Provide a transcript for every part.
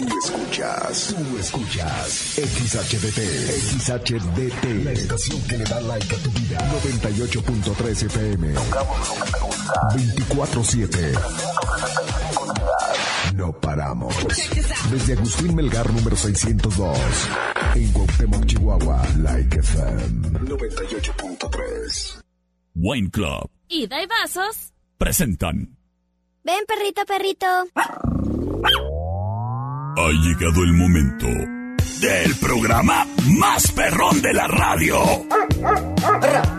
Tú escuchas, tú escuchas XHDT, XHDT, la estación que le da like a tu vida. 98.3 FM. 24-7. No paramos. Desde Agustín Melgar número 602. En Cuauhtémoc, Chihuahua, Like FM 98.3. Wine Club Ida y vasos. presentan. Ven, perrito, perrito. Ha llegado el momento del programa más perrón de la radio.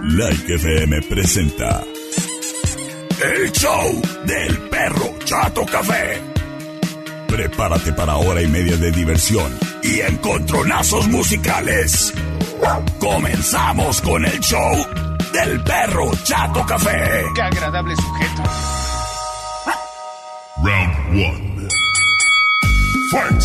Like FM presenta el show del perro Chato Café. Prepárate para hora y media de diversión y encontronazos musicales. Comenzamos con el show del perro Chato Café. Qué agradable sujeto. Round 1. Fight!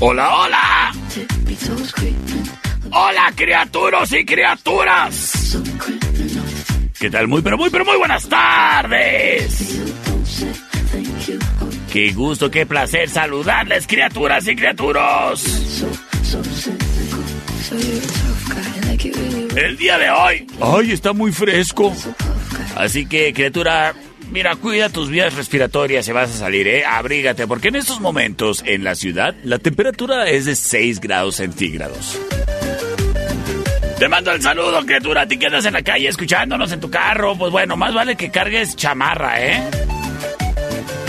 Hola, hola. Hola, criaturas y criaturas. ¿Qué tal? Muy, pero muy, pero muy buenas tardes. Qué gusto, qué placer saludarles, criaturas y criaturos. El día de hoy, ay, está muy fresco. Así que, criatura, mira, cuida tus vías respiratorias y vas a salir, ¿eh? Abrígate, porque en estos momentos, en la ciudad, la temperatura es de 6 grados centígrados. Te mando el saludo, criatura. A ti que andas en la calle escuchándonos en tu carro, pues bueno, más vale que cargues chamarra, ¿eh?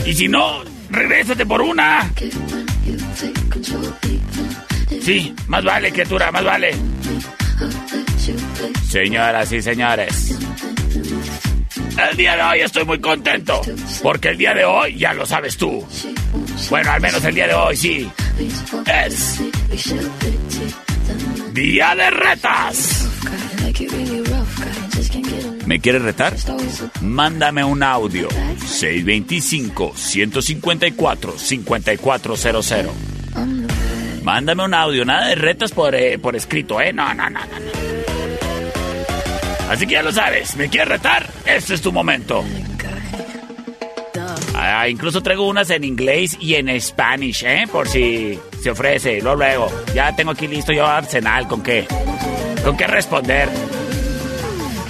Y si no, regrésate por una. Sí, más vale, criatura, más vale. Señoras y señores, el día de hoy estoy muy contento, porque el día de hoy ya lo sabes tú. Bueno, al menos el día de hoy sí. Es Día de retas. ¿Me quieres retar? Mándame un audio. 625-154-5400. Mándame un audio. Nada de retas por, eh, por escrito, ¿eh? No, no, no, no. no. Así que ya lo sabes. ¿Me quieres retar? Este es tu momento. Ah, incluso traigo unas en inglés y en Spanish, ¿eh? Por si se ofrece. Luego, luego. Ya tengo aquí listo yo arsenal con qué. Con qué responder.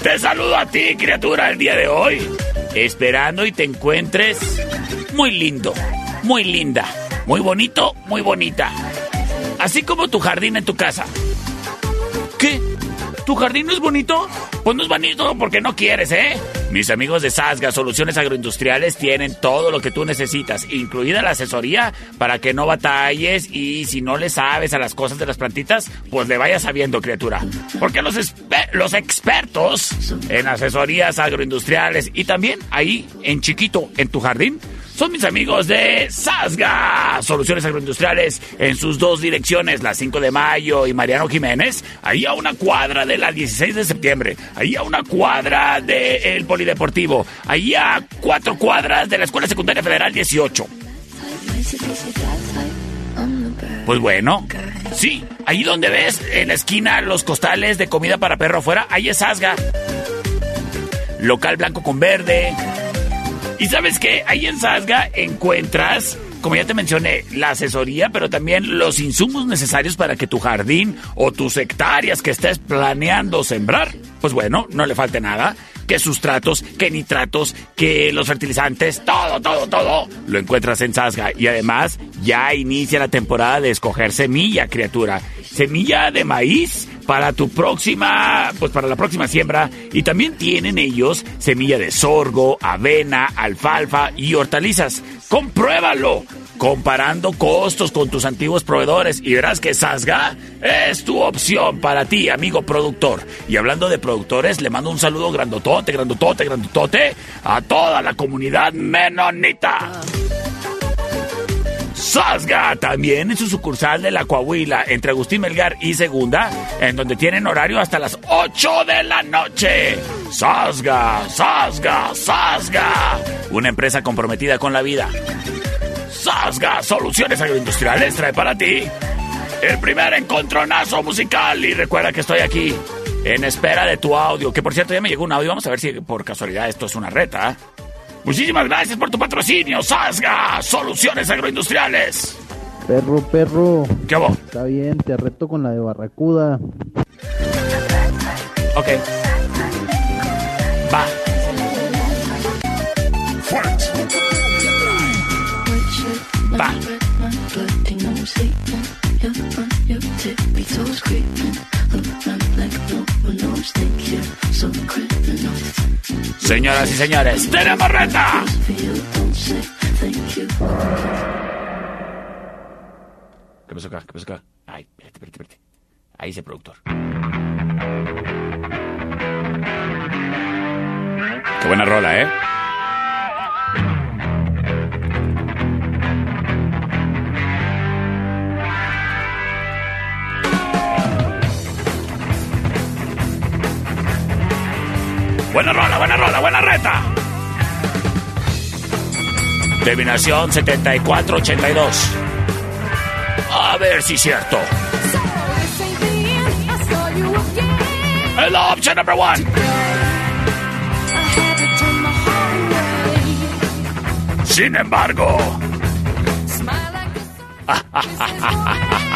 Te saludo a ti, criatura, el día de hoy. Esperando y te encuentres muy lindo, muy linda, muy bonito, muy bonita. Así como tu jardín en tu casa. ¿Qué? ¿Tu jardín no es bonito? Pues no es bonito porque no quieres, ¿eh? Mis amigos de Sasga Soluciones Agroindustriales tienen todo lo que tú necesitas, incluida la asesoría para que no batalles y si no le sabes a las cosas de las plantitas, pues le vayas sabiendo, criatura. Porque los, los expertos en asesorías agroindustriales y también ahí en chiquito, en tu jardín, son mis amigos de Sasga Soluciones Agroindustriales en sus dos direcciones, la 5 de mayo y Mariano Jiménez, ahí a una cuadra de la 16 de septiembre, ahí a una cuadra del Polideportivo, ahí a cuatro cuadras de la Escuela Secundaria Federal 18. Pues bueno, sí, ahí donde ves en la esquina los costales de comida para perro afuera, ahí es Sasga. Local blanco con verde. Y sabes qué, ahí en Sasga encuentras, como ya te mencioné, la asesoría, pero también los insumos necesarios para que tu jardín o tus hectáreas que estés planeando sembrar, pues bueno, no le falte nada. Que sustratos, que nitratos, que los fertilizantes, todo, todo, todo, lo encuentras en Sasga. Y además, ya inicia la temporada de escoger semilla, criatura. Semilla de maíz para tu próxima, pues para la próxima siembra. Y también tienen ellos semilla de sorgo, avena, alfalfa y hortalizas. Compruébalo comparando costos con tus antiguos proveedores y verás que Sasga es tu opción para ti, amigo productor. Y hablando de productores, le mando un saludo grandotote, grandotote, grandotote a toda la comunidad menonita. Sasga también en su sucursal de la Coahuila entre Agustín Melgar y Segunda, en donde tienen horario hasta las 8 de la noche. Sasga, Sasga, Sasga. Una empresa comprometida con la vida. Sasga Soluciones Agroindustriales trae para ti el primer encontronazo musical. Y recuerda que estoy aquí en espera de tu audio. Que por cierto ya me llegó un audio. Vamos a ver si por casualidad esto es una reta. Muchísimas gracias por tu patrocinio, Sasga Soluciones Agroindustriales. Perro, perro. ¿Qué hago? Está bien, te reto con la de Barracuda. Ok. Va. Va. Señoras y señores, tenemos reta. ¿Qué pasó acá? ¿Qué pasó acá? Ay, espérate, espérate, espérate. Ahí dice productor. Qué buena rola, ¿eh? Buena rola, buena rola, buena reta. Terminación 7482. A ver si es cierto. El option number one. Sin embargo,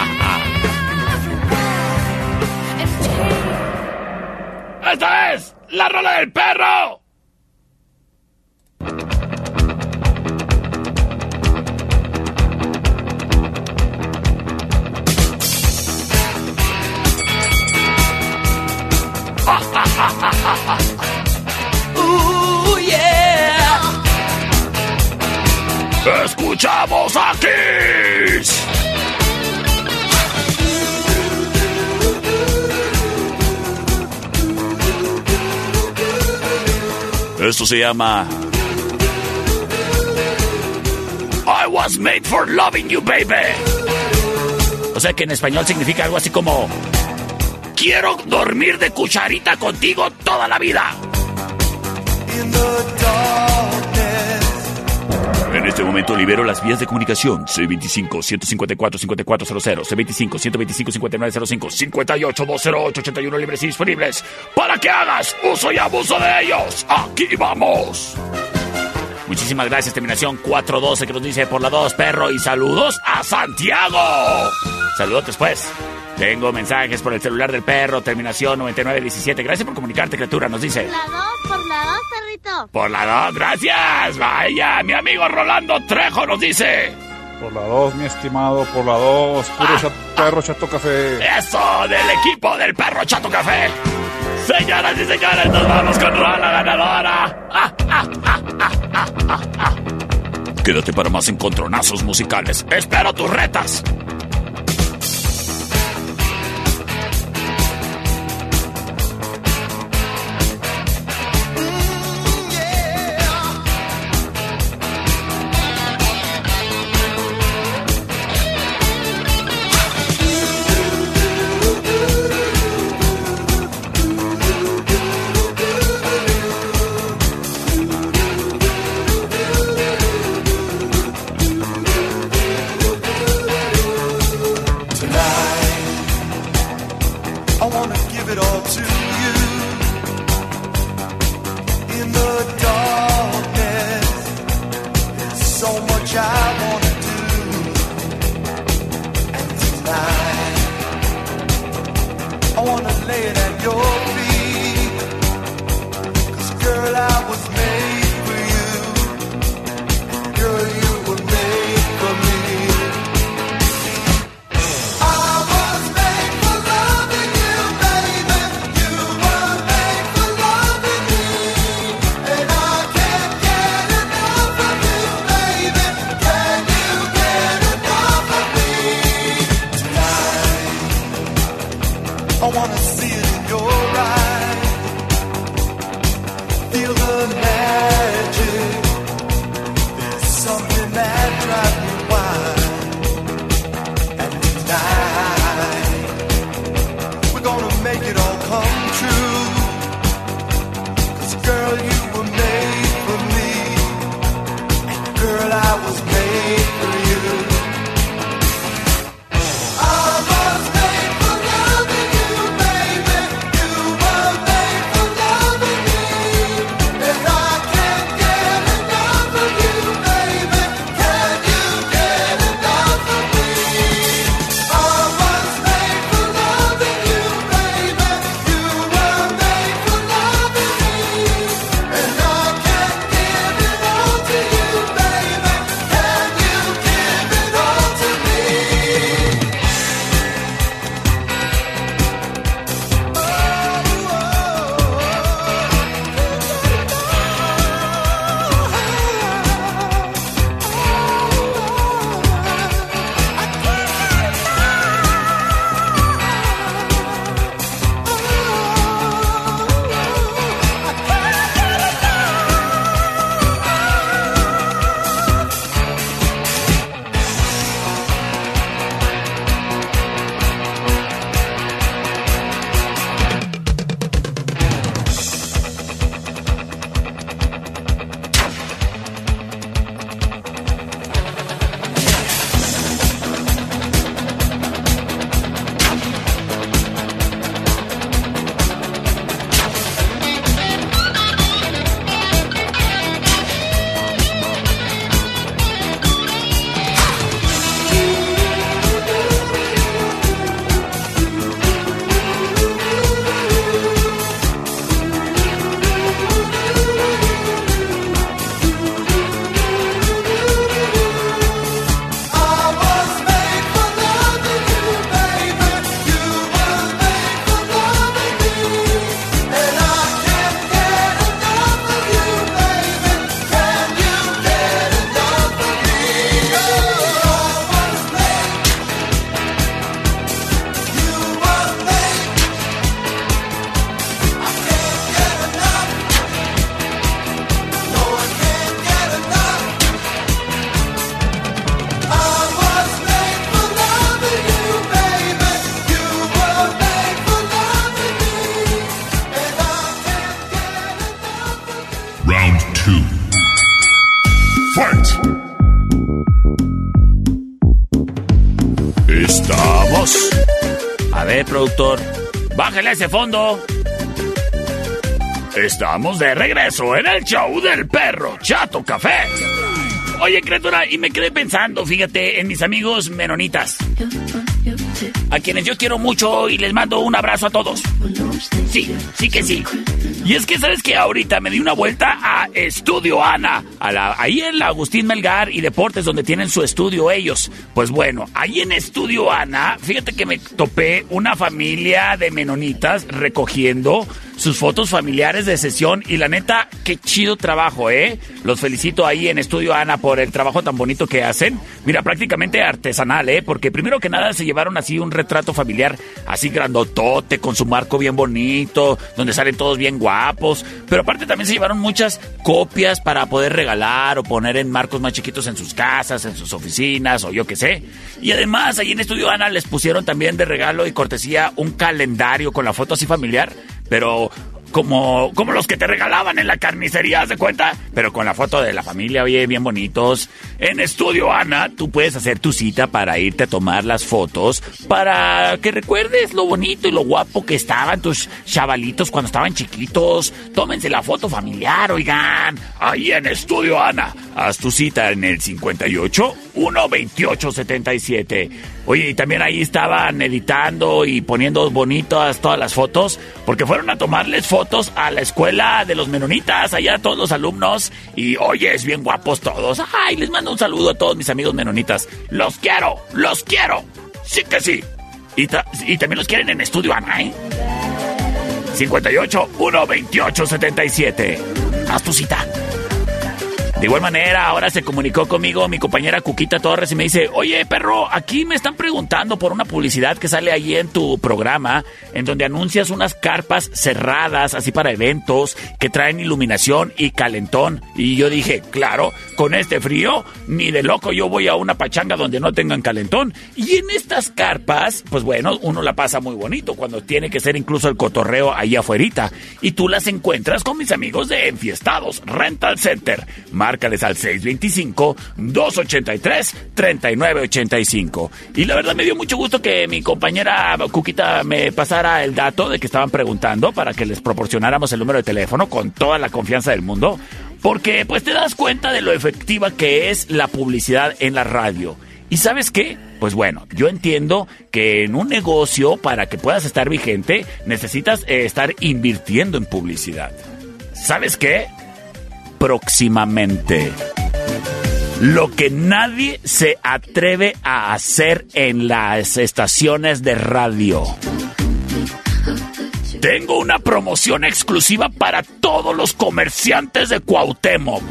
la rola del perro. Ooh, yeah. Escuchamos a Esto se llama I was made for loving you, baby. O sea que en español significa algo así como Quiero dormir de cucharita contigo toda la vida. En este momento libero las vías de comunicación C25-154-5400, C25-125-5905, 58-208-81 libres y disponibles para que hagas uso y abuso de ellos. Aquí vamos. Muchísimas gracias, terminación 412 que nos dice por la 2, perro, y saludos a Santiago. Saludos después. Tengo mensajes por el celular del perro, terminación 9917. Gracias por comunicarte, criatura, nos dice. La dos, por la dos, perrito. Por la 2, gracias. Vaya, mi amigo Rolando Trejo nos dice. Por la 2, mi estimado, por la 2, puro chat- perro chato café. Eso del equipo del perro Chato Café. Señoras y señores, nos vamos con Rola ganadora. Ah, ah, ah, ah, ah, ah, ah. Quédate para más encontronazos musicales. Espero tus retas. Ese fondo. Estamos de regreso en el show del perro Chato Café. Oye, criatura, y me quedé pensando, fíjate, en mis amigos menonitas. A quienes yo quiero mucho y les mando un abrazo a todos. Sí, sí que sí. Y es que, ¿sabes que Ahorita me di una vuelta a Estudio Ana, a la, ahí en la Agustín Melgar y Deportes, donde tienen su estudio ellos. Pues bueno, ahí en Estudio Ana, fíjate que me topé una familia de menonitas recogiendo sus fotos familiares de sesión y la neta, qué chido trabajo, ¿eh? Los felicito ahí en Estudio Ana por el trabajo tan bonito que hacen. Mira, prácticamente artesanal, ¿eh? Porque primero que nada se llevaron así un retrato familiar así grandotote, con su marco bien bonito, donde salen todos bien guapos. Pero aparte también se llevaron muchas copias para poder regalar o poner en marcos más chiquitos en sus casas, en sus oficinas o yo qué sé. Y además ahí en Estudio Ana les pusieron también de regalo y cortesía un calendario con la foto así familiar, pero como, como los que te regalaban en la carnicería, ¿se cuenta? Pero con la foto de la familia, oye, bien bonitos. En Estudio Ana, tú puedes hacer tu cita para irte a tomar las fotos, para que recuerdes lo bonito y lo guapo que estaban tus chavalitos cuando estaban chiquitos. Tómense la foto familiar, oigan. Ahí en Estudio Ana, haz tu cita en el 58 128 77. Oye, y también ahí estaban editando y poniendo bonitas todas las fotos, porque fueron a tomarles fotos a la escuela de los menonitas, allá todos los alumnos, y oye, es bien guapos todos. Ay, les mando un saludo a todos mis amigos menonitas. Los quiero, los quiero. Sí que sí. Y, y también los quieren en estudio, Ana, ¿eh? 58 128 77. Haz tu cita. De igual manera, ahora se comunicó conmigo mi compañera Cuquita Torres y me dice, oye perro, aquí me están preguntando por una publicidad que sale ahí en tu programa, en donde anuncias unas carpas cerradas, así para eventos, que traen iluminación y calentón. Y yo dije, claro, con este frío, ni de loco yo voy a una pachanga donde no tengan calentón. Y en estas carpas, pues bueno, uno la pasa muy bonito cuando tiene que ser incluso el cotorreo ahí afuerita. Y tú las encuentras con mis amigos de Enfiestados, Rental Center. Marca al 625-283-3985. Y la verdad me dio mucho gusto que mi compañera Cuquita me pasara el dato de que estaban preguntando para que les proporcionáramos el número de teléfono con toda la confianza del mundo. Porque pues te das cuenta de lo efectiva que es la publicidad en la radio. ¿Y sabes qué? Pues bueno, yo entiendo que en un negocio, para que puedas estar vigente, necesitas eh, estar invirtiendo en publicidad. ¿Sabes qué? Próximamente. Lo que nadie se atreve a hacer en las estaciones de radio. Tengo una promoción exclusiva para todos los comerciantes de Cuauhtémoc.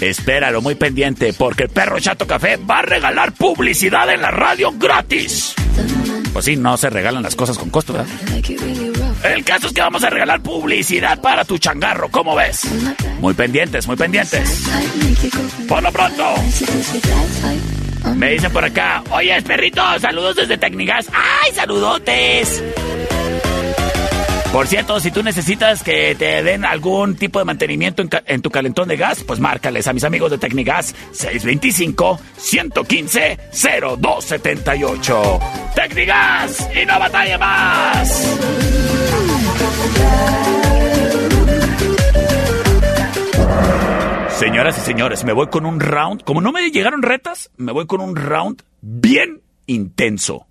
Espéralo muy pendiente porque el perro Chato Café va a regalar publicidad en la radio gratis. Pues sí, no se regalan las cosas con costo, ¿verdad? El caso es que vamos a regalar publicidad para tu changarro, ¿cómo ves? Muy pendientes, muy pendientes. Por lo pronto, me dicen por acá, oye, perrito, saludos desde Tecnigas. ¡Ay, saludotes! Por cierto, si tú necesitas que te den algún tipo de mantenimiento en, tu calentón de gas, pues márcales a mis amigos de Tecnigas 625-115-0278. Tecnigas y no batalla más. Señoras y señores, me voy con un round. Como no me llegaron retas, me voy con un round bien intenso.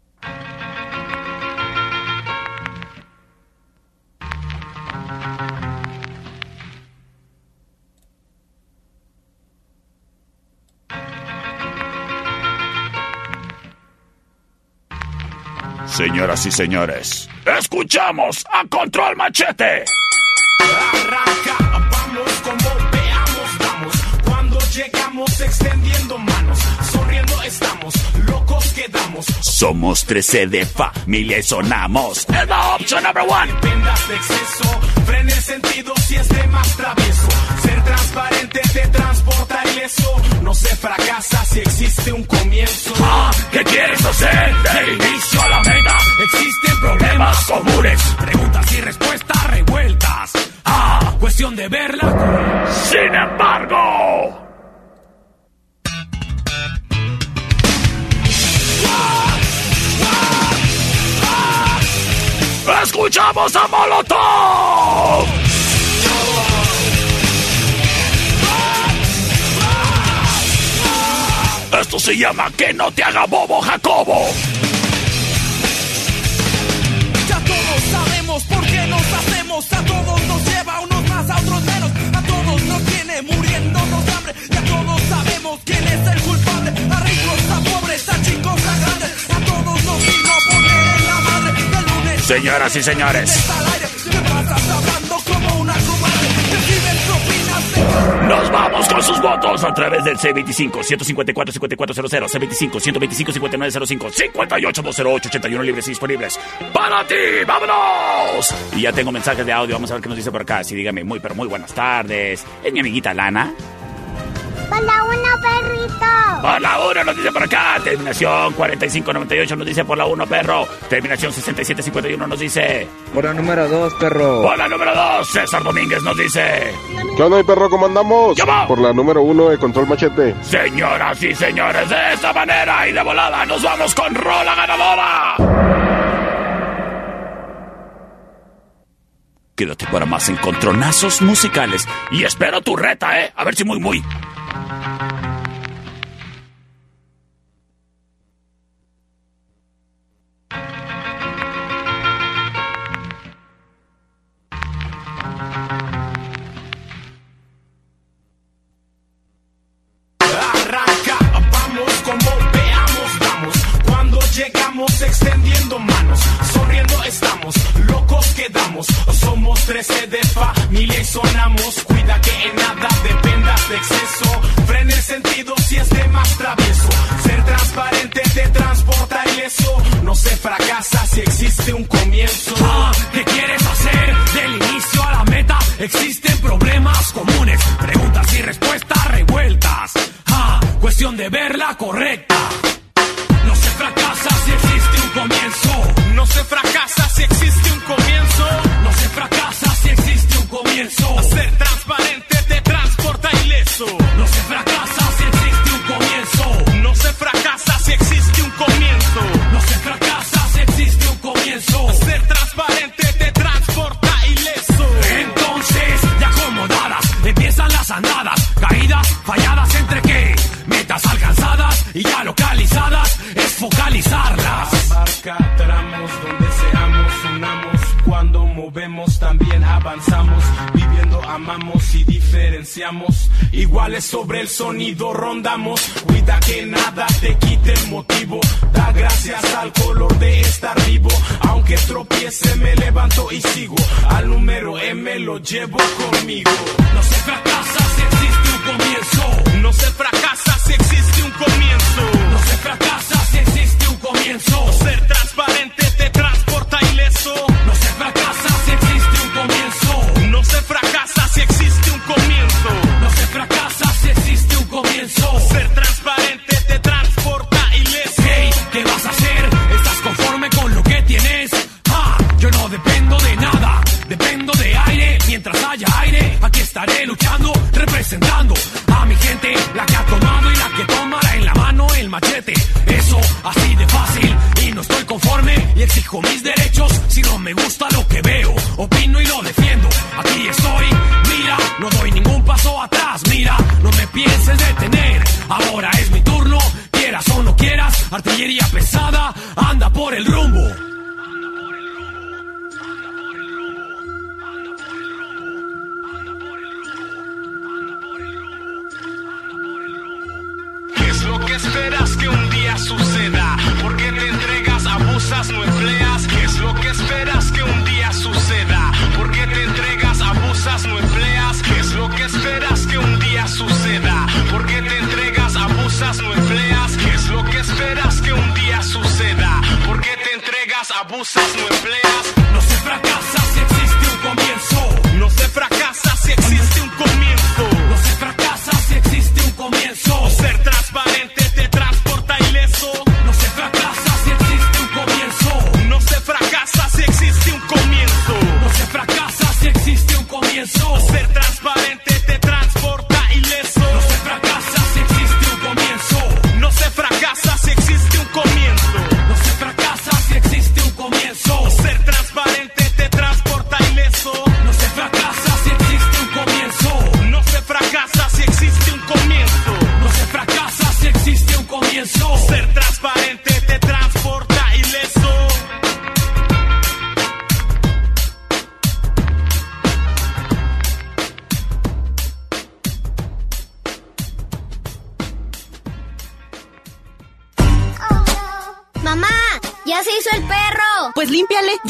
Señoras y señores, escuchamos a Control Machete. Locos quedamos. Somos 13 de familia y sonamos. Es la opción number one. Vendas de exceso, frene el sentido si es de más travieso. Ser transparente te transporta ileso. No se fracasa si existe un comienzo. Ah, ¿Qué quieres hacer? Del inicio a la meta. Existen Problemas comunes. preguntas y respuestas revueltas. Ah, cuestión de verla. Sin embargo. ¡Escuchamos a Molotov! Esto se llama Que no te haga bobo, Jacobo. Ya todos sabemos por qué nos hacemos. A todos nos lleva, unos más, a otros menos. A todos nos tiene muriéndonos hambre. Ya todos sabemos quién es el culpable. Señoras y señores, nos vamos con sus votos a través del C25-154-5400, C25-125-5905, 58-208-81 libres y disponibles. ¡Para ti! ¡Vámonos! Y ya tengo mensajes de audio, vamos a ver qué nos dice por acá. Sí, dígame, muy, pero muy buenas tardes. Es mi amiguita Lana. Hola, una perrito. Por la 1 nos dice por acá. Terminación 4598 nos dice por la 1, perro. Terminación 6751 nos dice. Por la número 2, perro. Por la número 2, César Domínguez nos dice. ¿Qué onda, perro? ¿Cómo andamos? Por la número uno de Control Machete. Señoras y señores, de esta manera y de volada nos vamos con Rola Ganadora. Quédate para más encontronazos musicales y espero tu reta, ¿eh? A ver si muy, muy. Sobre el sonido rondamos. Cuida que nada te quite el motivo. Da gracias al color de estar vivo. Aunque tropiece me levanto y sigo. Al número M lo llevo conmigo. No se fracasa abusas, no empleas? No se fracasa si existe un comienzo. No se fracasa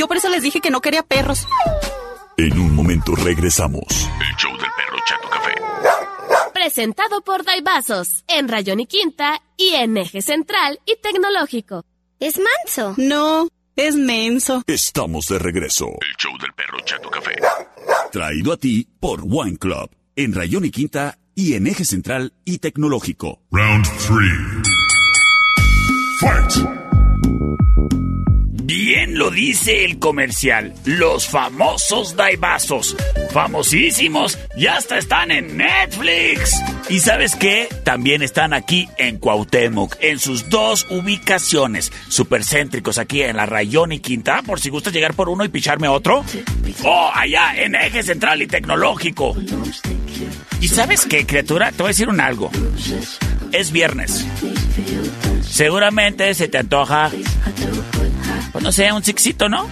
Yo por eso les dije que no quería perros. En un momento regresamos. El show del perro Chato Café. Presentado por Daibazos, en Rayón y Quinta y en Eje Central y Tecnológico. ¿Es manso? No, es menso. Estamos de regreso. El show del perro Chato Café. Traído a ti por Wine Club. En Rayón y Quinta y en Eje Central y Tecnológico. Round 3. Fight. Bien lo dice el comercial. Los famosos Daibazos. Famosísimos. Ya hasta están en Netflix. ¿Y sabes qué? También están aquí en Cuauhtémoc. En sus dos ubicaciones. Supercéntricos aquí en la Rayón y Quinta. Por si gustas llegar por uno y picharme otro. O allá en Eje Central y Tecnológico. ¿Y sabes qué, criatura? Te voy a decir un algo. Es viernes. Seguramente se te antoja, pues no sé, un sixito, ¿no?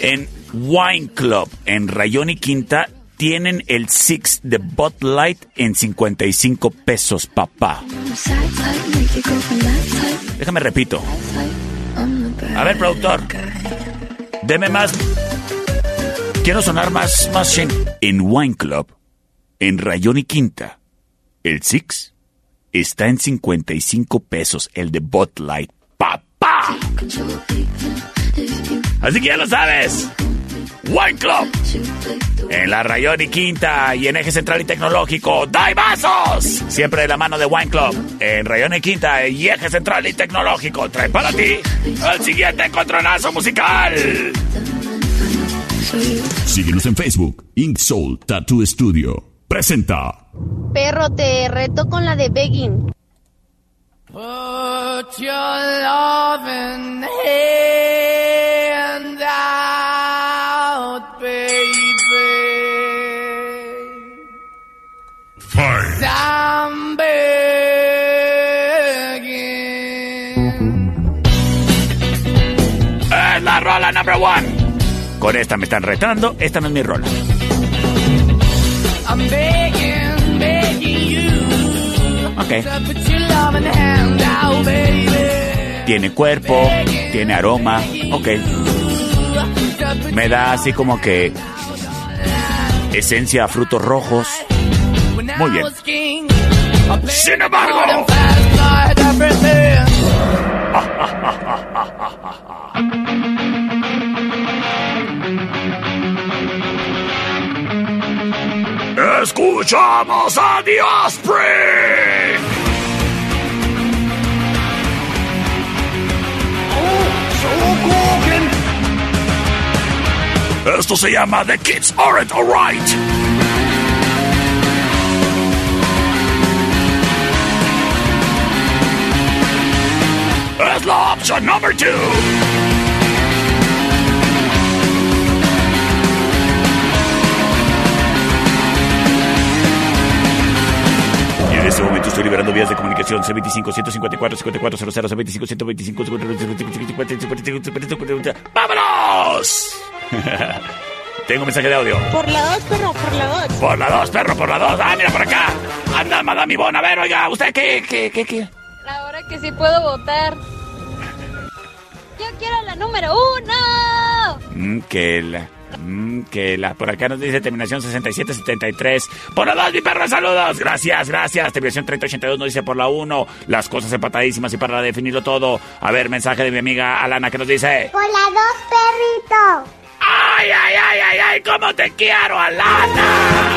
En Wine Club, en Rayón y Quinta, tienen el Six de Bud Light en 55 pesos, papá. Déjame repito. A ver, productor. Deme más. Quiero sonar más, más. En Wine Club, en Rayón y Quinta, el Six está en 55 pesos, el de Bud Light. Así que ya lo sabes. Wine Club. En la Rayón y Quinta y en Eje Central y Tecnológico. ¡Daibazos! Siempre de la mano de Wine Club. En Rayón y Quinta y Eje Central y Tecnológico. Trae para ti el siguiente encontronazo musical. Síguenos en Facebook, Ink Soul Tattoo Studio. presenta Perro, te reto con la de Begging. Put your loving hand out, baby. I'm begging. Es la rola number one. Con esta me están retando, esta no es mi rola. I'm begging. Ok. Tiene cuerpo, tiene aroma, ok. Me da así como que esencia a frutos rojos. Muy bien. Sin embargo, escuchamos a The Osprey. Oh, esto se llama The Kids Aren't Alright. Es la opción number two. Estoy liberando vías de comunicación C25 154 5400 C25 125 ¡Vámonos! Tengo mensaje de audio. Por la dos, perro, por la dos. Por la dos, perro, por la dos. Ah, mira por acá. Anda, madame Ivonne. A ver, oiga, ¿usted qué, qué, qué, qué? Ahora que sí puedo votar. Yo quiero la número uno. Mm, que la... mm, que la... Por acá nos dice terminación 6773. Por la dos, mi perro, saludos. Gracias, gracias. Terminación 3082 nos dice por la uno. Las cosas empatadísimas y para definirlo todo. A ver, mensaje de mi amiga Alana que nos dice... Por la dos, perrito. ¡Ay, ay, ay, ay, ay! ¿Cómo te quiero, Alana?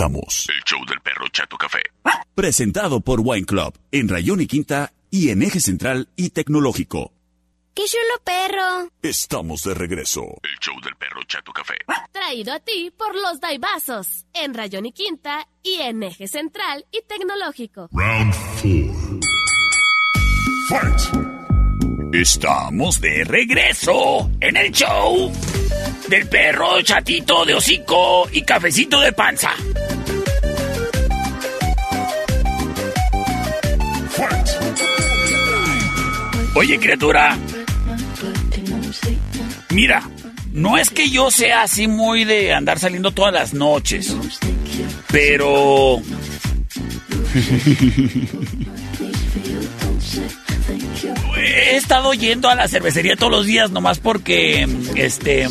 Regresamos. El show del perro Chato Café. Presentado por Wine Club en Rayón y Quinta y en Eje Central y Tecnológico. ¡Qué chulo perro! Estamos de regreso. El show del perro Chato Café. Traído a ti por los Daibazos, en Rayón y Quinta y en Eje Central y Tecnológico. Round 4. Fight. Estamos de regreso en el show del perro chatito de hocico y cafecito de panza. Oye, criatura. Mira, no es que yo sea así muy de andar saliendo todas las noches, pero... He estado yendo a la cervecería todos los días nomás porque, este...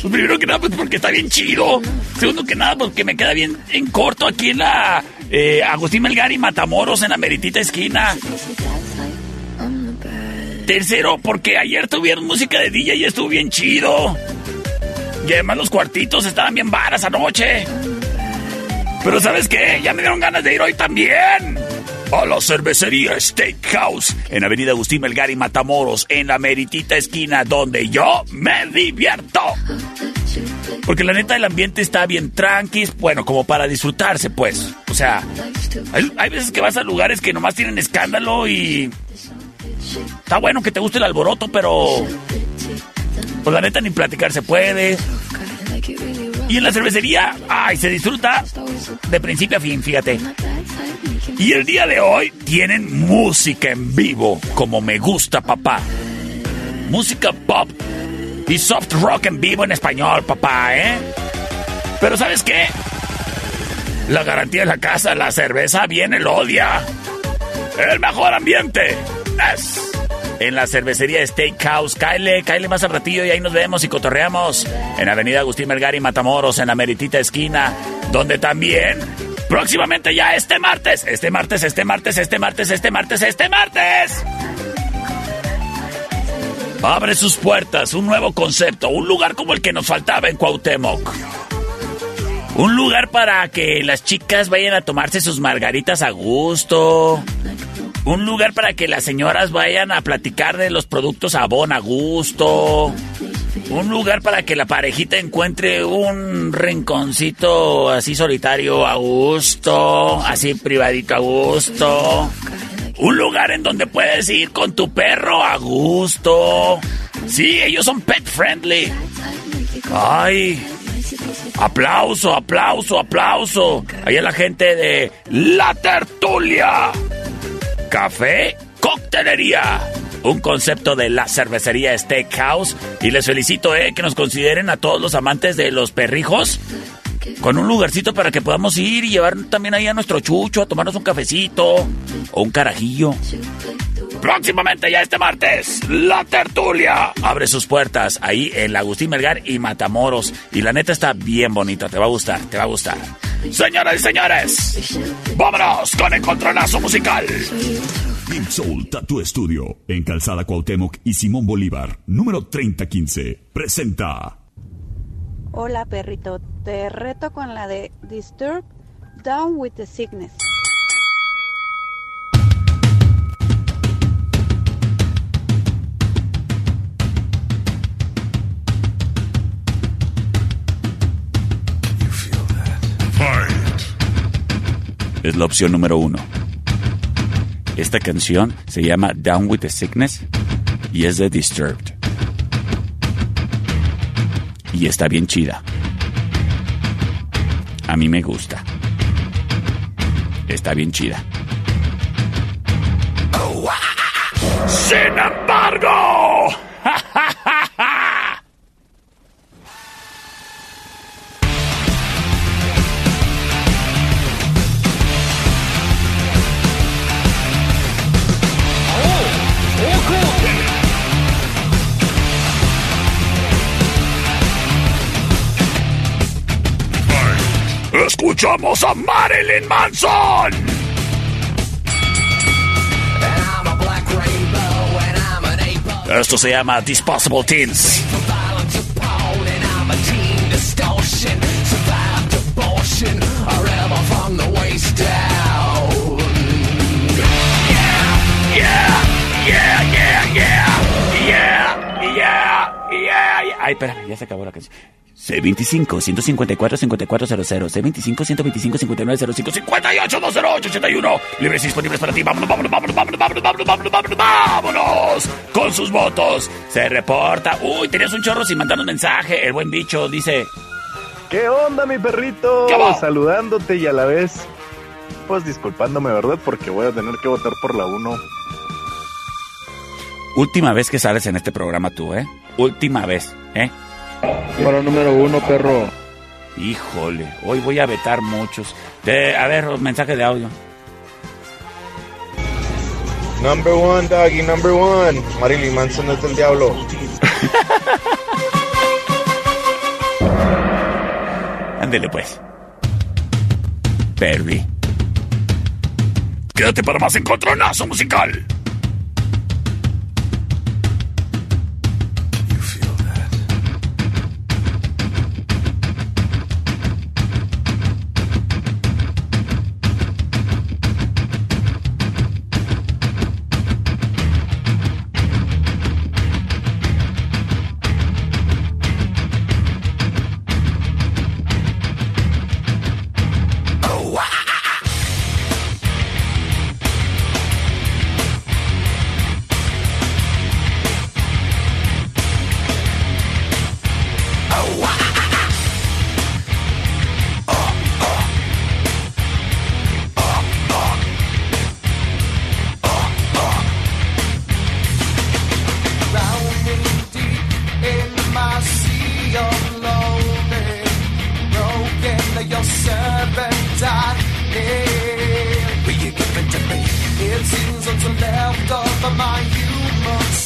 Pues primero que nada, pues porque está bien chido. Segundo que nada, porque me queda bien en corto aquí en la eh, Agustín Melgar y Matamoros en la meritita esquina. Tercero, porque ayer tuvieron música de DJ y estuvo bien chido. Y además los cuartitos estaban bien varas anoche. Pero ¿sabes qué? Ya me dieron ganas de ir hoy también. A la cervecería Steakhouse en Avenida Agustín Melgar y Matamoros, en la meritita esquina donde yo me divierto. Porque la neta el ambiente está bien tranqui, bueno, como para disfrutarse, pues. O sea, hay, hay veces que vas a lugares que nomás tienen escándalo y... Está bueno que te guste el alboroto, pero... Pues la neta ni platicar se puede. Y en la cervecería, ay, se disfruta de principio a fin, fíjate. Y el día de hoy tienen música en vivo, como me gusta, papá. Música pop y soft rock en vivo en español, papá, ¿eh? Pero ¿sabes qué? La garantía de la casa, la cerveza viene el odia. El mejor ambiente es en la cervecería Steakhouse. Cáele, cáele más al ratillo y ahí nos vemos y cotorreamos. En Avenida Agustín Melgar y Matamoros, en la meritita esquina, donde también próximamente ya este martes, este martes, este martes, este martes, este martes, este martes. Abre sus puertas, un nuevo concepto, un lugar como el que nos faltaba en Cuauhtémoc. Un lugar para que las chicas vayan a tomarse sus margaritas a gusto. Un lugar para que las señoras vayan a platicar de los productos Avon a gusto. Un lugar para que la parejita encuentre un rinconcito así solitario a gusto, así privadito a gusto. Un lugar en donde puedes ir con tu perro a gusto. Sí, ellos son pet friendly. Ay, aplauso, aplauso, aplauso. Ahí a la gente de La Tertulia. Café, coctelería. Un concepto de la cervecería Steakhouse. Y les felicito, eh, que nos consideren a todos los amantes de los perrijos. Con un lugarcito para que podamos ir y llevar también ahí a nuestro chucho a tomarnos un cafecito o un carajillo. Próximamente ya este martes, La Tertulia abre sus puertas ahí en la Agustín Melgar y Matamoros. Y la neta está bien bonita, te va a gustar, te va a gustar. Señoras y señores, vámonos con el controlazo musical. Soul Tattoo Studio en Calzada Cuauhtémoc y Simón Bolívar, número 3015. Presenta. Hola perrito, te reto con la de Disturb Down with the Sickness. Es la opción número uno. Esta canción se llama Down with the Sickness y es de Disturbed. Y está bien chida. A mí me gusta. Está bien chida. Sin embargo. escuchamos a Marilyn Manson. Esto se llama Disposable Teens. Ay, espérame, ya se acabó la canción. C25-154-5400, C25-125-5905-58-208-81. Libres y disponibles para ti. Vámonos, vámonos, vámonos, vámonos, vámonos, vámonos, vámonos, vámonos. Con sus votos. Se reporta. Uy, tenías un chorro sin mandar un mensaje. El buen bicho dice... ¿Qué onda, mi perrito? ¿Qué va? Saludándote y a la vez, pues disculpándome, ¿verdad? Porque voy a tener que votar por la 1. Última vez que sales en este programa tú, ¿eh? Última vez, ¿eh? Número número uno, perro. Híjole, hoy voy a vetar muchos. De, a ver, mensaje de audio. Number one, doggy, number one. Marilyn Manson es del diablo. Ándele pues. Perry. Quédate para más encontronazo musical.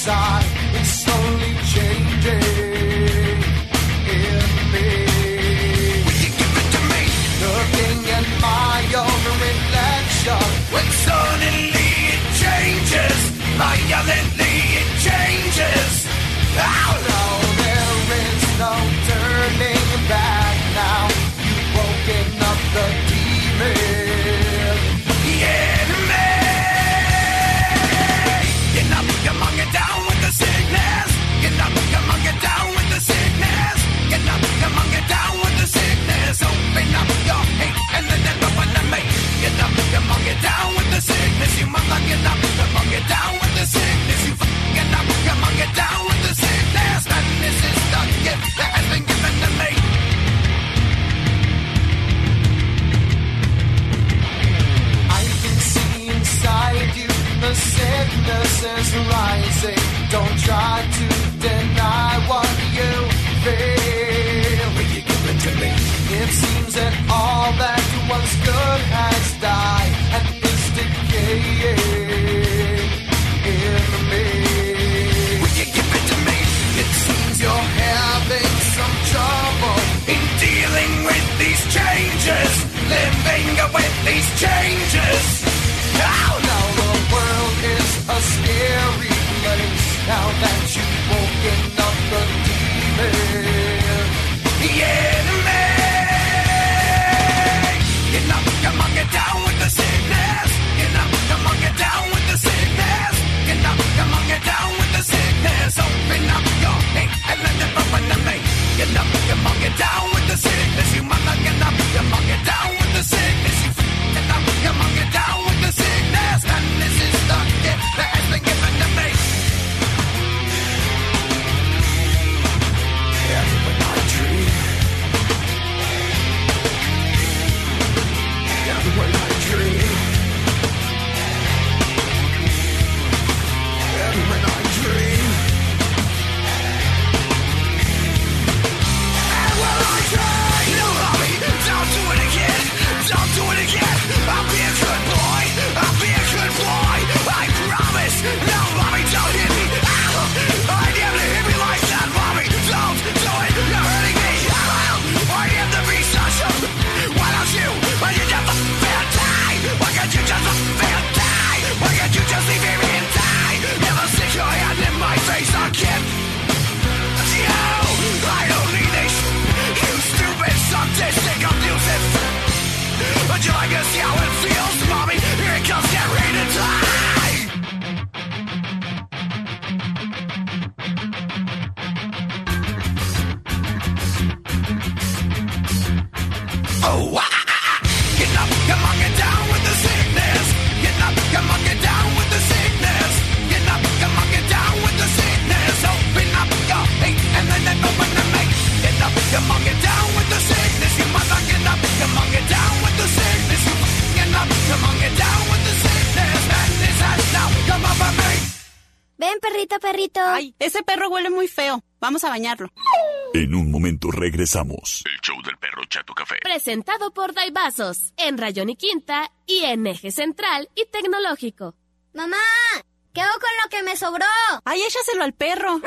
Side rising. Don't try to deny what. Bañarlo. En un momento regresamos. El show del perro Chato Café. Presentado por Daibazos, en Rayón y Quinta y en Eje Central y Tecnológico. Mamá, ¿qué hago con lo que me sobró? Ay, échaselo al perro.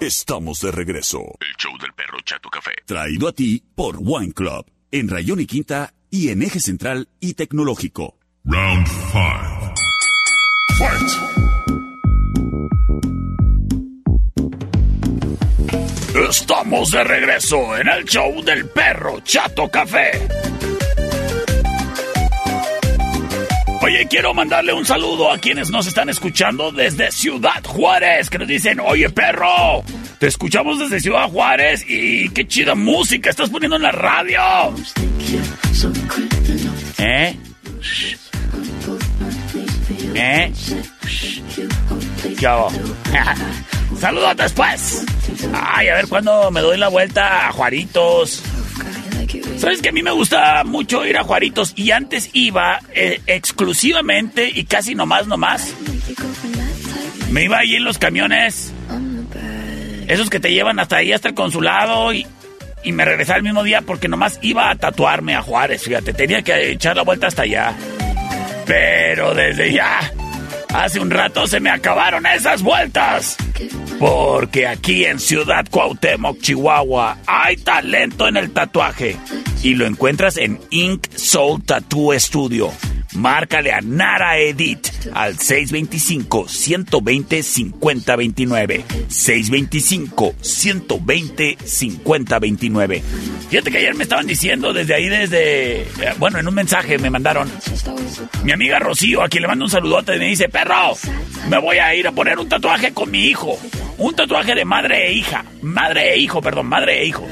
Estamos de regreso. El show del perro Chato Café. Traído a ti por Wine Club. En Rayón y Quinta y en Eje Central y Tecnológico. Round 5. Fight! Estamos de regreso en el show del perro Chato Café. Oye, quiero mandarle un saludo a quienes nos están escuchando desde Ciudad Juárez, que nos dicen, oye perro, te escuchamos desde Ciudad Juárez y qué chida música estás poniendo en la radio. ¿Eh? ¿Eh? ¿Qué hago? Saludos después. Ay, a ver cuándo me doy la vuelta a Juaritos. ¿Sabes que a mí me gusta mucho ir a Juaritos? Y antes iba eh, exclusivamente y casi nomás, nomás. Me iba ahí en los camiones. Esos que te llevan hasta ahí, hasta el consulado y, y me regresaba el mismo día porque nomás iba a tatuarme a Juárez, fíjate, tenía que echar la vuelta hasta allá. Pero desde ya, hace un rato se me acabaron esas vueltas. Porque aquí en Ciudad Cuauhtémoc, Chihuahua, hay talento en el tatuaje. Y lo encuentras en Ink Soul Tattoo Studio. Márcale a Nara Edit al 625-120-5029. 625-120-5029. Fíjate que ayer me estaban diciendo desde ahí, desde... eh, Bueno, en un mensaje me mandaron. Mi amiga Rocío, a quien le mando un saludote, me dice, perro, me voy a ir a poner un tatuaje con mi hijo. Un tatuaje de madre e hija. Madre e hijo, perdón, madre e hijo.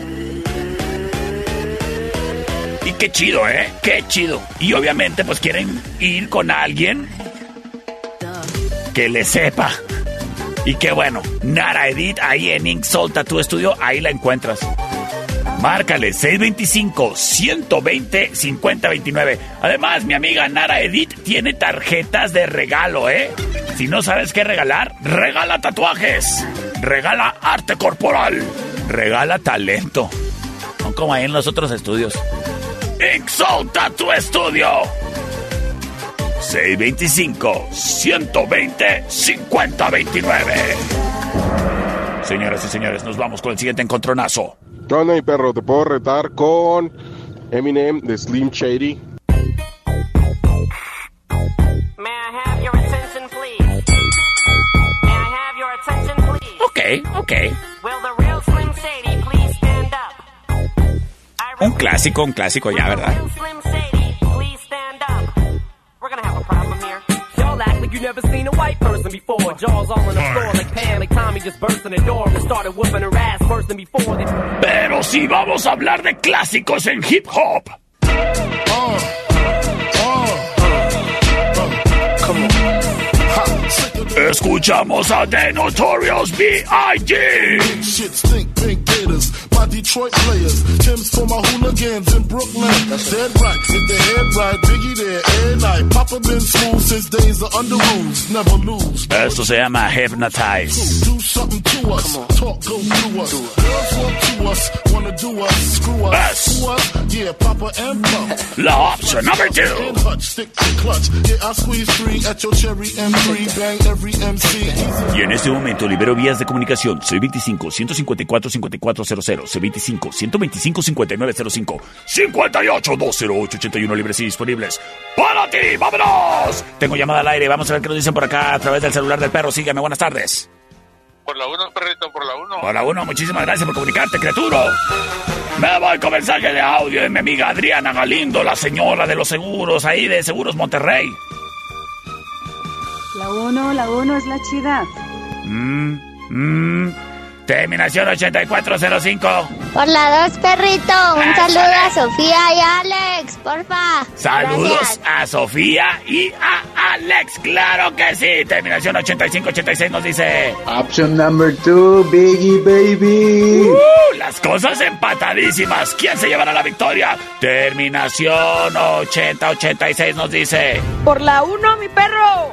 Qué chido, ¿eh? Qué chido. Y obviamente pues quieren ir con alguien que le sepa. Y qué bueno, Nara Edit ahí en Ink Soul Tattoo Studio, ahí la encuentras. Márcale 625-120-5029. Además, mi amiga Nara Edit tiene tarjetas de regalo, ¿eh? Si no sabes qué regalar, regala tatuajes. Regala arte corporal. Regala talento. No como ahí en los otros estudios. Ink Soul Tattoo Studio. 625-120-5029. Señoras y señores, nos vamos con el siguiente encontronazo. ¿Qué onda, mi perro? ¿Te puedo retar con Eminem de Slim Shady? May I have your attention, please? May I have your attention, please? Ok, ok. Will Un clásico, un clásico ya, ¿verdad? A problem here. Y'all act like you never seen a white person before. Jaws all on the floor like Pam, like Tommy just burst in the door and started whooping her ass first than before. They... Pero si vamos a hablar de clásicos en hip hop. Escuchamos a The Notorious B.I.G. Shit stink, pink gators, my Detroit players. Tim's for my hooligans in Brooklyn. That's Dead right, hit the head right, Biggie there, every night. Papa been smooth since days of under rules, never lose. Esto se llama Hypnotize. Do something to us, talk go through us. Girls want to us, wanna do us, screw us, Yes. screw us, yeah, Papa and Pump. La option number two. And hutch, stick to clutch. Yeah, I squeeze three at your cherry M3, bang every MC. Easy. Y en este momento libero vías de comunicación. Soy 25-154-5400, C25-125-5905, 58-208-81 libres y disponibles. ¡Para ti! ¡Vámonos! Tengo llamada al aire. Vamos a ver qué nos dicen por acá a través del celular del perro. Sígueme. Buenas tardes. Por la uno, perrito, por la uno. Hola, uno. Muchísimas gracias por comunicarte, criatura. Me voy con mensaje de audio de mi amiga Adriana Galindo, la señora de los seguros, ahí de Seguros Monterrey. La uno, la uno es la chida. Mm, mm. Terminación 8405. Por la dos, perrito. Un Eso, saludo a Ale. Sofía y a Alex, porfa. Saludos Gracias. a Sofía y a Alex. Claro que sí. Terminación 8586 nos dice. Option number two, Biggie Baby. "Uh, las cosas empatadísimas. ¿Quién se llevará la victoria? Terminación 8086 nos dice. Por la uno, mi perro.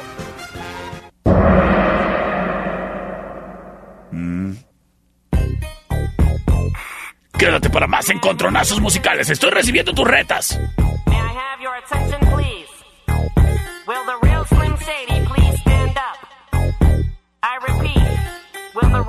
Quédate para más encontronazos musicales. Estoy recibiendo tus retas. Will the real Slim Shady please stand up? I repeat, will the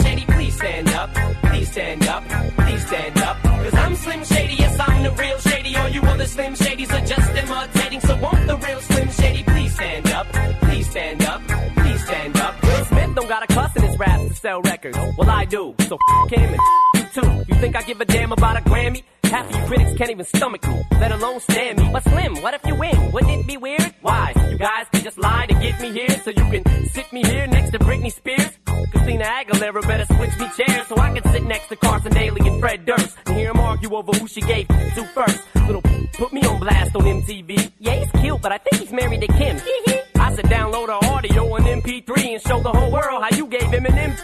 stand up? Please stand up, please stand up. Cause I'm Slim Shady, yes, I'm the real Shady. All you other Slim Shadys are just imitating. So won't the real Slim Shady please stand up? Please stand up, please stand up. Will Smith don't got a cuss raps to sell records. Well, I do. So f him and you too. You think I give a damn about a Grammy? Half of you critics can't even stomach me, let alone stand me. But Slim, what if you win? Wouldn't it be weird? Why? You guys can just lie to get me here so you can sit me here next to Britney Spears? Christina Aguilera better switch me chairs so I can sit next to Carson Daly and Fred Durst and hear them argue over who she gave to first. Little put me on blast on MTV. Yeah, he's cute, but I think he's married to Kim. I said download her audio on MP3 and show the whole world how you gave Eminem.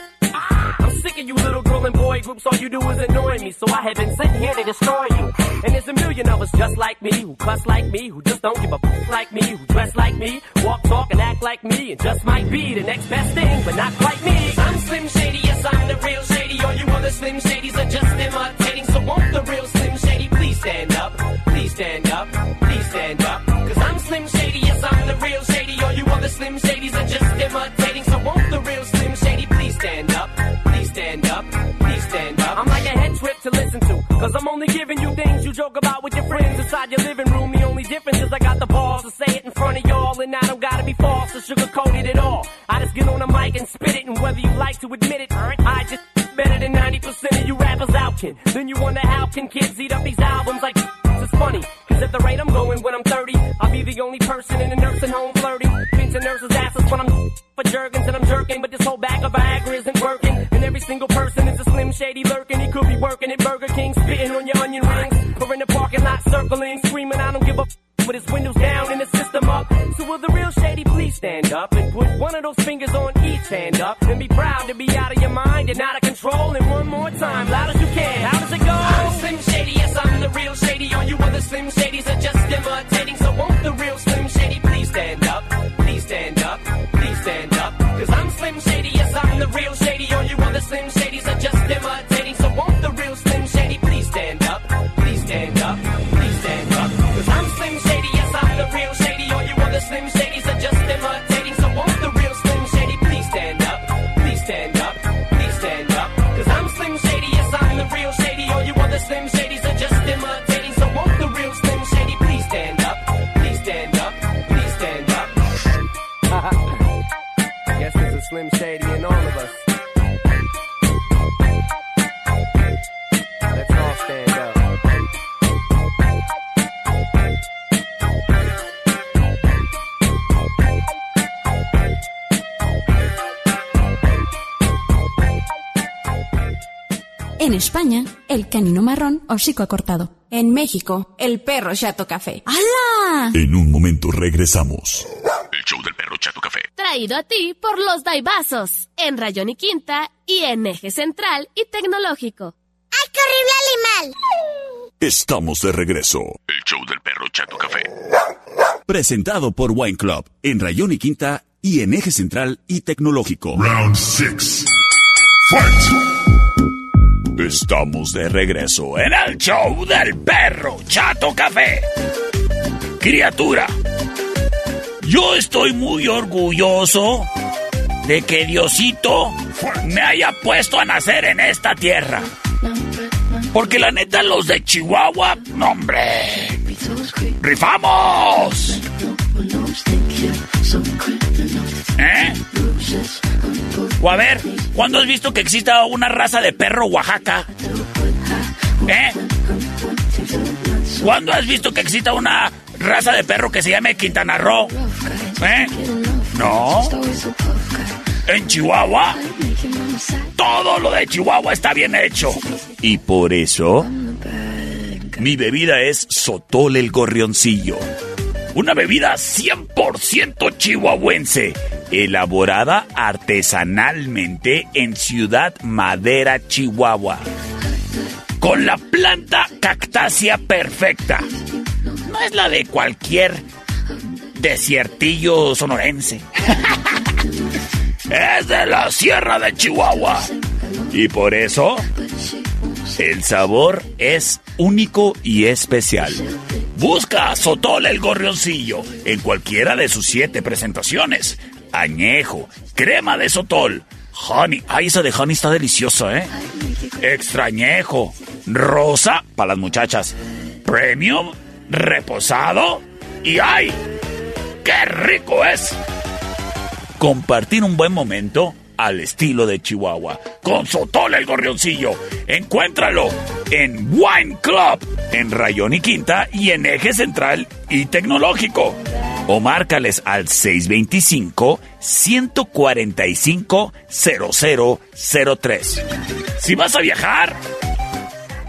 I'm sick of you little girl and boy groups, all you do is annoy me. So I have been sitting here to destroy you. And there's a million of us just like me, who cuss like me, who just don't give a f- like me, who dress like me, walk, talk, and act like me, and just might be the next best thing, but not quite me. I'm time, el canino marrón hocico acortado. En México, el perro chato café. ¡Hala! En un momento regresamos. El show del perro Chato Café. Traído a ti por los Daibazos. En Rayón y Quinta y en Eje Central y Tecnológico. ¡Ay, qué horrible animal! Estamos de regreso. El show del perro Chato Café. Presentado por Wine Club. En Rayón y Quinta y en Eje Central y Tecnológico. Round 6. Fight! Estamos de regreso en el show del perro Chato Café. Criatura, yo estoy muy orgulloso de que Diosito me haya puesto a nacer en esta tierra. Porque la neta, los de Chihuahua, no, hombre, rifamos. ¿Eh? O a ver, ¿cuándo has visto que exista una raza de perro Oaxaca? ¿Eh? ¿Cuándo has visto que exista una raza de perro que se llame Quintana Roo? ¿Eh? No. En Chihuahua, todo lo de Chihuahua está bien hecho. Y por eso, mi bebida es Sotol el Gorrioncillo. Una bebida 100% chihuahuense, elaborada artesanalmente en Ciudad Madera, Chihuahua. Con la planta cactácea perfecta. No es la de cualquier desiertillo sonorense. es de la Sierra de Chihuahua. Y por eso, el sabor es único y especial. Busca Sotol el Gorrioncillo en cualquiera de sus siete presentaciones. Añejo, crema de Sotol, honey. Ay, esa de honey está deliciosa, ¿eh? Extrañejo, rosa para las muchachas, premium, reposado y ¡ay! ¡Qué rico es! Compartir un buen momento al estilo de Chihuahua. Con Sotol el Gorrioncillo. Encuéntralo en Wine Club, en Rayón y Quinta y en Eje Central y Tecnológico. O márcales al 625-145-0003. Si vas a viajar,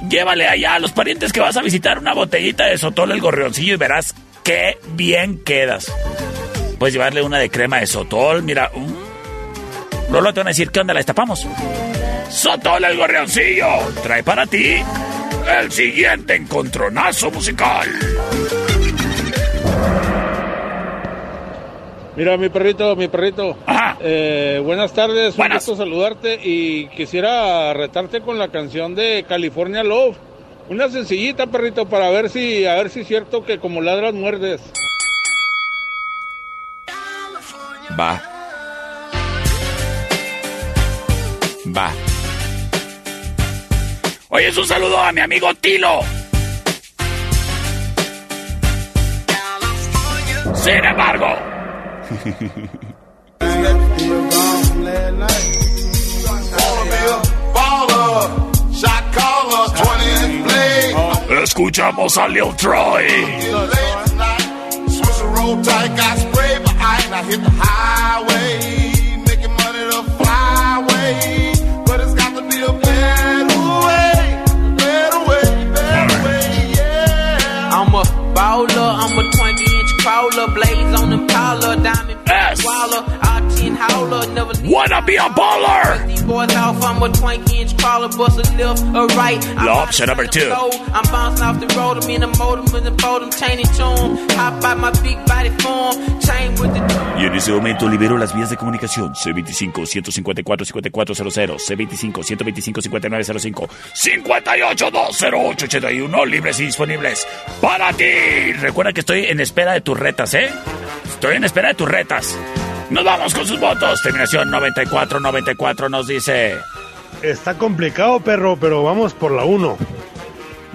llévale allá a los parientes que vas a visitar una botellita de Sotol el Gorrioncillo y verás qué bien quedas. Puedes llevarle una de crema de Sotol, mira. mm. Luego te van a decir, ¿qué onda? ¿La destapamos? Sotol el Gorrioncillo trae para ti el siguiente encontronazo musical. Mira, mi perrito, mi perrito. Eh, buenas tardes, un gusto saludarte y quisiera retarte con la canción de California Love. Una sencillita, perrito, para ver si, a ver si es cierto que como ladras muerdes. Va. Va. Oye, es un saludo a mi amigo Tilo. Sin embargo. Escuchamos a Lil Troy. Baller, I'm a 20 inch crawler, blaze on them collar, diamond yes. waller, out 10 howler, never leave Wanna be a baller? Boys off, I'm a 20 inch crawler, bust a left or right. I'm Law option number two. I'm bouncing off the road, I'm in a motor with the photo, chaining to 'em. Hop out my big body form, chain with the Y en ese momento libero las vías de comunicación C25-154-5400, C25-125-5905, 58-208-81, libres y disponibles para ti. Recuerda que estoy en espera de tus retas, ¿eh? Estoy en espera de tus retas. Nos vamos con sus votos. Terminación 94-94 nos dice... Está complicado, perro, pero vamos por la 1.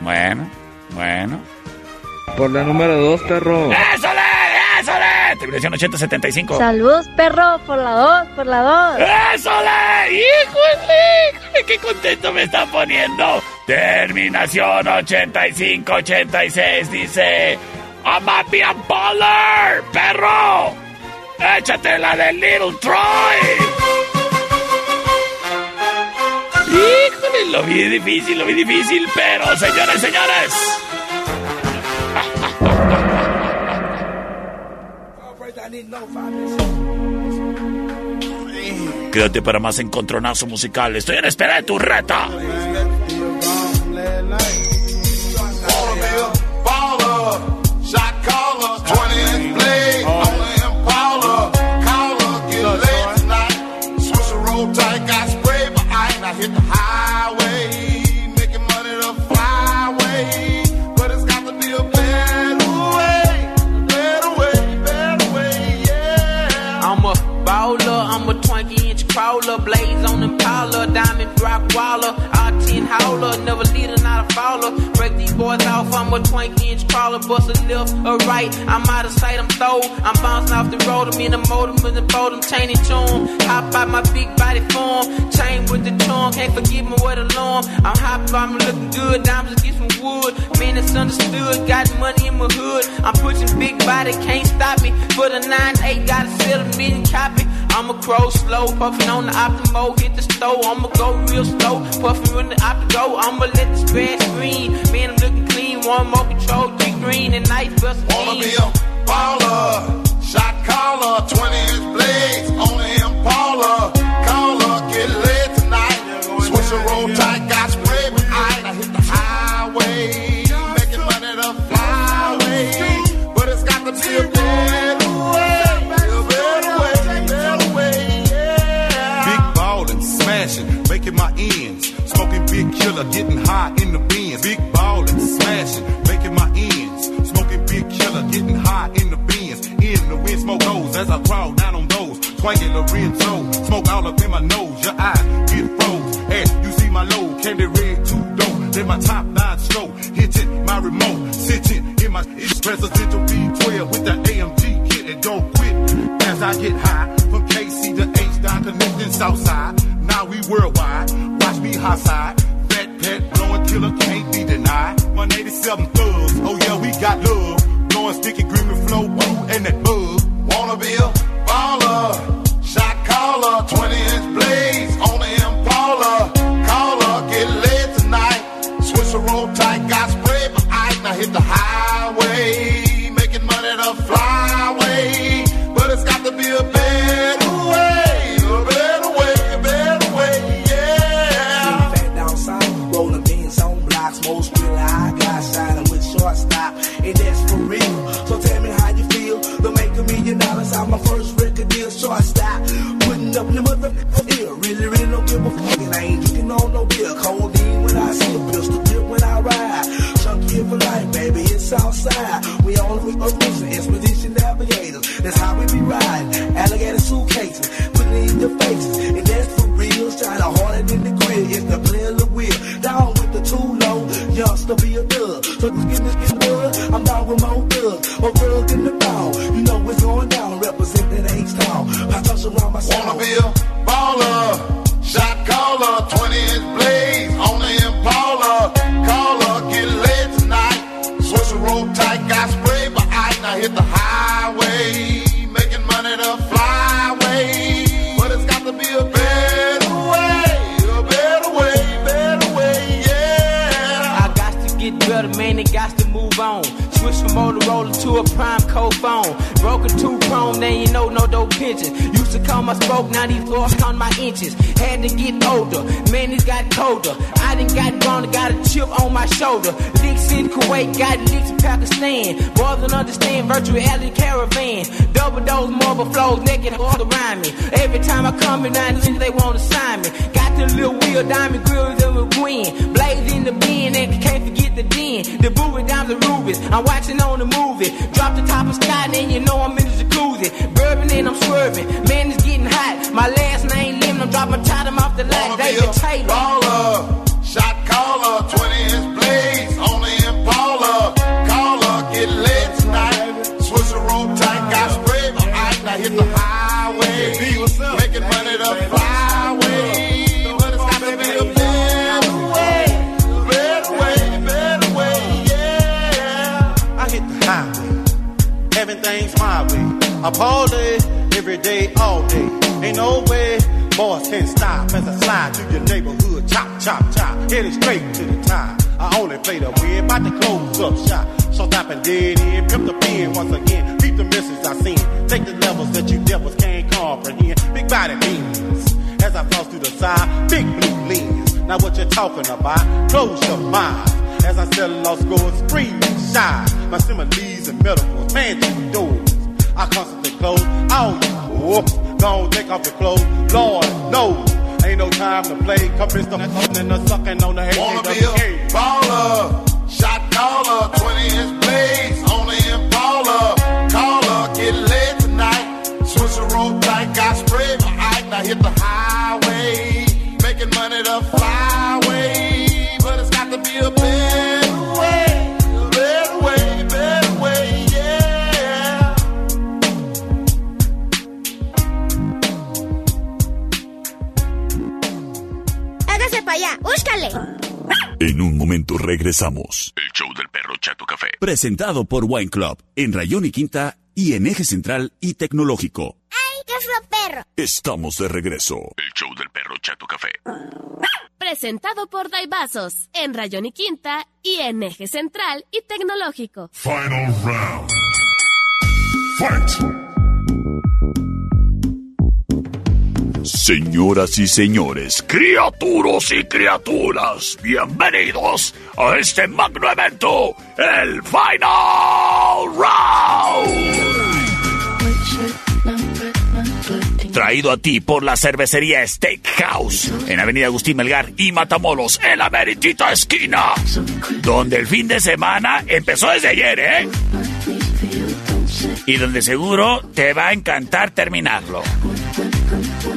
Bueno, bueno. Por la número 2, perro. ¡Ésole! ¡Ésole! Terminación 80-75. Saludos, perro, por la 2, por la 2. ¡Ésole! ¡Híjole! híjole, ¡Qué contento me está poniendo! Terminación 85-86 dice... ¡I'm a be a baller, perro! ¡Échate la de Little Troy! ¡Híjole! Lo vi difícil, lo vi difícil, pero señores, señores. Quédate para más encontronazo musical. Estoy en espera de tu reta. Waller, R10 howler, never leader, not a follower. These boys off, I'm a 20 inch crawler, bust a left or right. I'm out of sight, I'm throw. I'm bouncing off the road, I'm in the motor, with the boat, I'm chaining tune. Hop out my big body form, chain with the charm, can't forgive me what alarm. I'm hot, I'm looking good, diamonds get some wood. Man, it's understood, got money in my hood. I'm pushing big body, can't stop me. For the 9-8, gotta sell a million copy. I'm a crow slow, puffin' on the optimo, hit the stove. I'ma go real slow, puffin' on the optigo. I'ma let the spread screen. Man, I'm looking clean, one more control, three green and nice bust Wanna be a baller, shot caller, 20 inch blades on the Impala. Caller, get lit tonight. Switch a roll tight, got spray, but I ain't. I hit the highway, making money the flyway. But it's got to be a better way, a better way, better way, yeah. Big ballin', smashing, making my ends. Smoking big killer, getting high as I crawl down on those. Twanging Lorenzo, smoke all up in my nose. Your eyes get froze. As you see my low, candy red too dope. Then my top line slow, hitting my remote, sitting in my it's presidential V12 with the AMG kit and don't quit. As I get high from KC to H down connecting Southside. Now we worldwide. Watch me high side. Fat pet blowing killer can't be denied. 187 thugs. Oh yeah, we got love. Blowing sticky green with flow blue and that bug. Man, it got colder. I done got grown, got a chip on my shoulder. Licks in Kuwait, got licks in Pakistan. Boys don't understand virtual reality caravan. Double dose marble flows, naked all around me. Every time I come in, they want to sign me. Got the little wheel, diamond grills in the wind. Blaze in the bin, and can't forget the den. The booty down the rubies. I'm watching on the movie. Drop the top of sky, and you know I'm in the jacuzzi. Bourbon and I'm swerving. Man, it's getting hot. My last name Lim, I'm dropping time off the line. David Taylor. Baller, shot caller, 20 inch blades on the Impala. Caller, get laid tonight. Switch a roll tight, got spray, but I ain't. I hit the highway, making money the flyway. But it's got to be a better way, better way, better way, yeah. I hit the highway. Everything's my way. I party every day, all day. Ain't no way Boys can't stop as I slide through your neighborhood. Chop, chop, chop. Heading straight to the top. I only play the win, about to close up shop. So stop and dead end, pimp the pen once again. Beat the misses I seen. Take the levels that you devils can't comprehend. Big body beans. As I floss through the side, big blue lens. Now what you talking about? Close your mind. As I sell lost scores, scream and shine. My similes and metaphors, man through doors. I constantly close all you whoops. Don't take off your clothes, Lord no. Ain't no time to play. Come in the and the sucking on the Wanna be a baller, shot caller, 20 inch blades, only Impala. Caller, get laid tonight. Switch a rope tight, got sprayed my eye. Now hit the highway, En un momento regresamos. El show del perro Chato Café. Presentado por Wine Club en Rayón y Quinta y en Eje Central y Tecnológico. ¡Ay, qué fue perro! Estamos de regreso. El show del perro Chato Café. Presentado por Daibazos, en Rayón y Quinta y en Eje Central y Tecnológico. Final round. Fight! Señoras y señores, criaturas y criaturas, bienvenidos a este magno evento, el Final Round. Traído a ti por la cervecería Steakhouse en Avenida Agustín Melgar y Matamoros en la meritita esquina, donde el fin de semana empezó desde ayer, ¿eh? Y donde seguro te va a encantar terminarlo.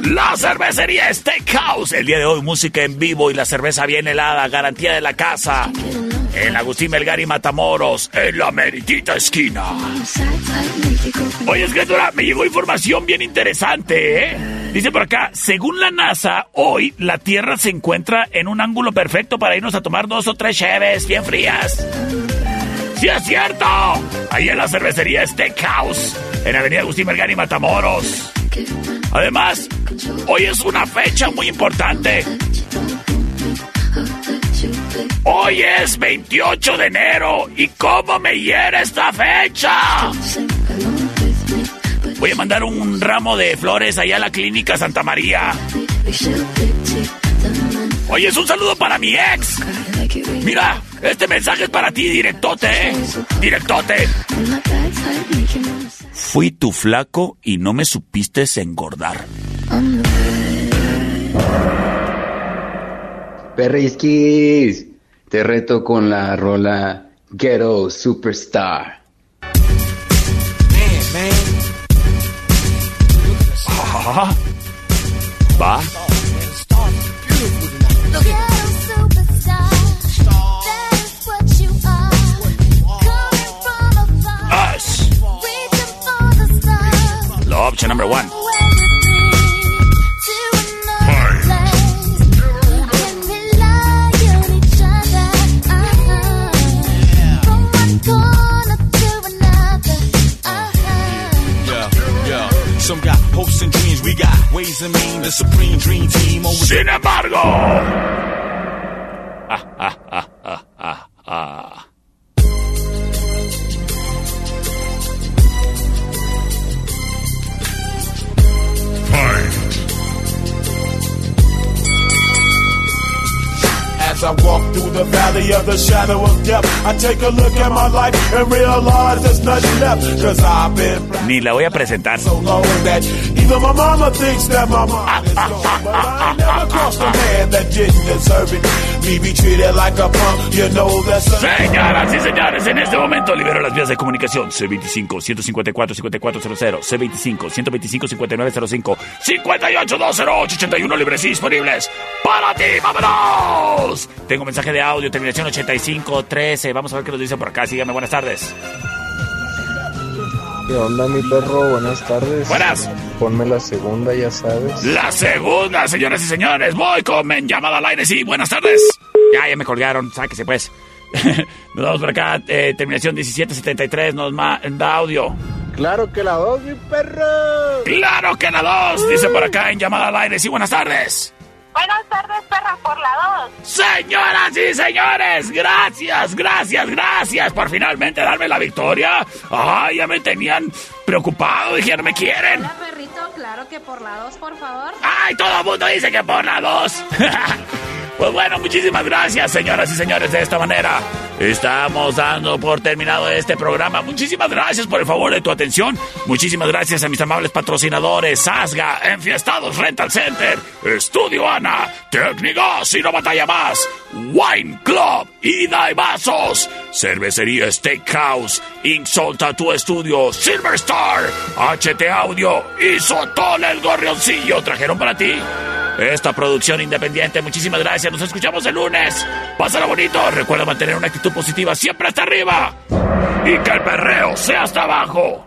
La cervecería Steakhouse. El día de hoy música en vivo y la cerveza bien helada, garantía de la casa. En Agustín Melgar y Matamoros, en la meritita esquina. Oye, escritura, me llegó información bien interesante, ¿eh? Dice por acá, según la NASA, hoy la Tierra se encuentra en un ángulo perfecto para irnos a tomar dos o tres cheves bien frías. ¡Sí es cierto! Ahí en la cervecería Steakhouse, en Avenida Agustín Melgar y Matamoros. Además, hoy es una fecha muy importante. Hoy es 28 de enero y cómo me hiere esta fecha. Voy a mandar un ramo de flores allá a la clínica Santa María. Oye, es un saludo para mi ex. Mira, este mensaje es para ti, directote. ¿eh? Directote. Fui tu flaco y no me supiste engordar. Perrisquis, te reto con la rola Ghetto Superstar. Ah, Va. Option number one. Yeah, yeah. Some got hopes and dreams, we got ways and means. The supreme dream team. Over Sin embargo. The shadow of death, I take a look at my life and realize there's nothing left. Cause I've been black Ni la voy a presentar. so long that even my mama thinks that my mind is gone. But I never crossed a man that didn't deserve it. Me be treated like a punk, you know that's a Señoras y señores, en este momento libero las vías de comunicación C25-154-5400, C25-125-5905, 58-208-81 libres y disponibles para ti, vámonos. Tengo mensaje de audio, terminación 85-13. Vamos a ver qué nos dice por acá. Sígame, buenas tardes. ¿Qué onda, mi perro? Buenas tardes. Buenas. Ponme la segunda, ya sabes. La segunda, señoras y señores. Voy con llamada al aire. Sí, buenas tardes. Ya, ya me colgaron. Sáquese, pues. nos vamos por acá. eh, terminación 1773. Nos manda audio. Claro que la dos, mi perro. ¡Claro que la dos! Dice por acá en llamada al aire. Sí, buenas tardes. Buenas tardes, perra, por la 2. Señoras y señores, gracias, gracias, gracias por finalmente darme la victoria. Ay, ya me tenían preocupado, dijeron, me quieren. Hola, perrito, claro que por la 2, por favor. Ay, todo el mundo dice que por la dos. Pues bueno, muchísimas gracias, señoras y señores. De esta manera, estamos dando por terminado este programa. Muchísimas gracias por el favor de tu atención. Muchísimas gracias a mis amables patrocinadores: Sasga, Enfiestados Rental Center, Estudio Ana, Técnicos y No Batalla Más, Wine Club, y Vasos, Cervecería Steakhouse, Insol Tattoo Estudio, Silver Star, HT Audio y Sotol el Gorrioncillo trajeron para ti esta producción independiente. Muchísimas gracias. Nos escuchamos el lunes. Pásala bonito. Recuerda mantener una actitud positiva siempre hasta arriba. Y que el perreo sea hasta abajo.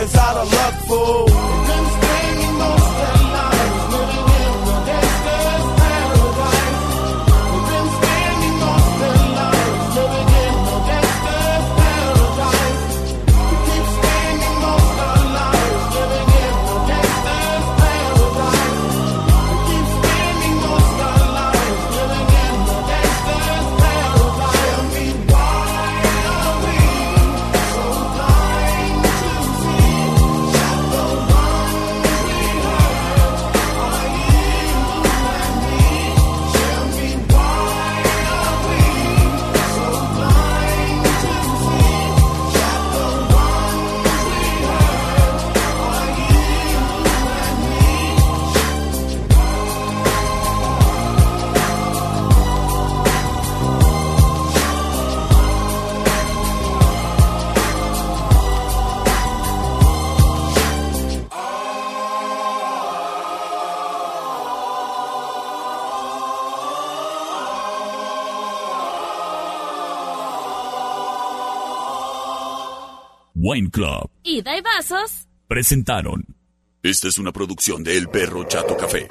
is out of luck, presentaron. Esta es una producción de El Perro Chato Café.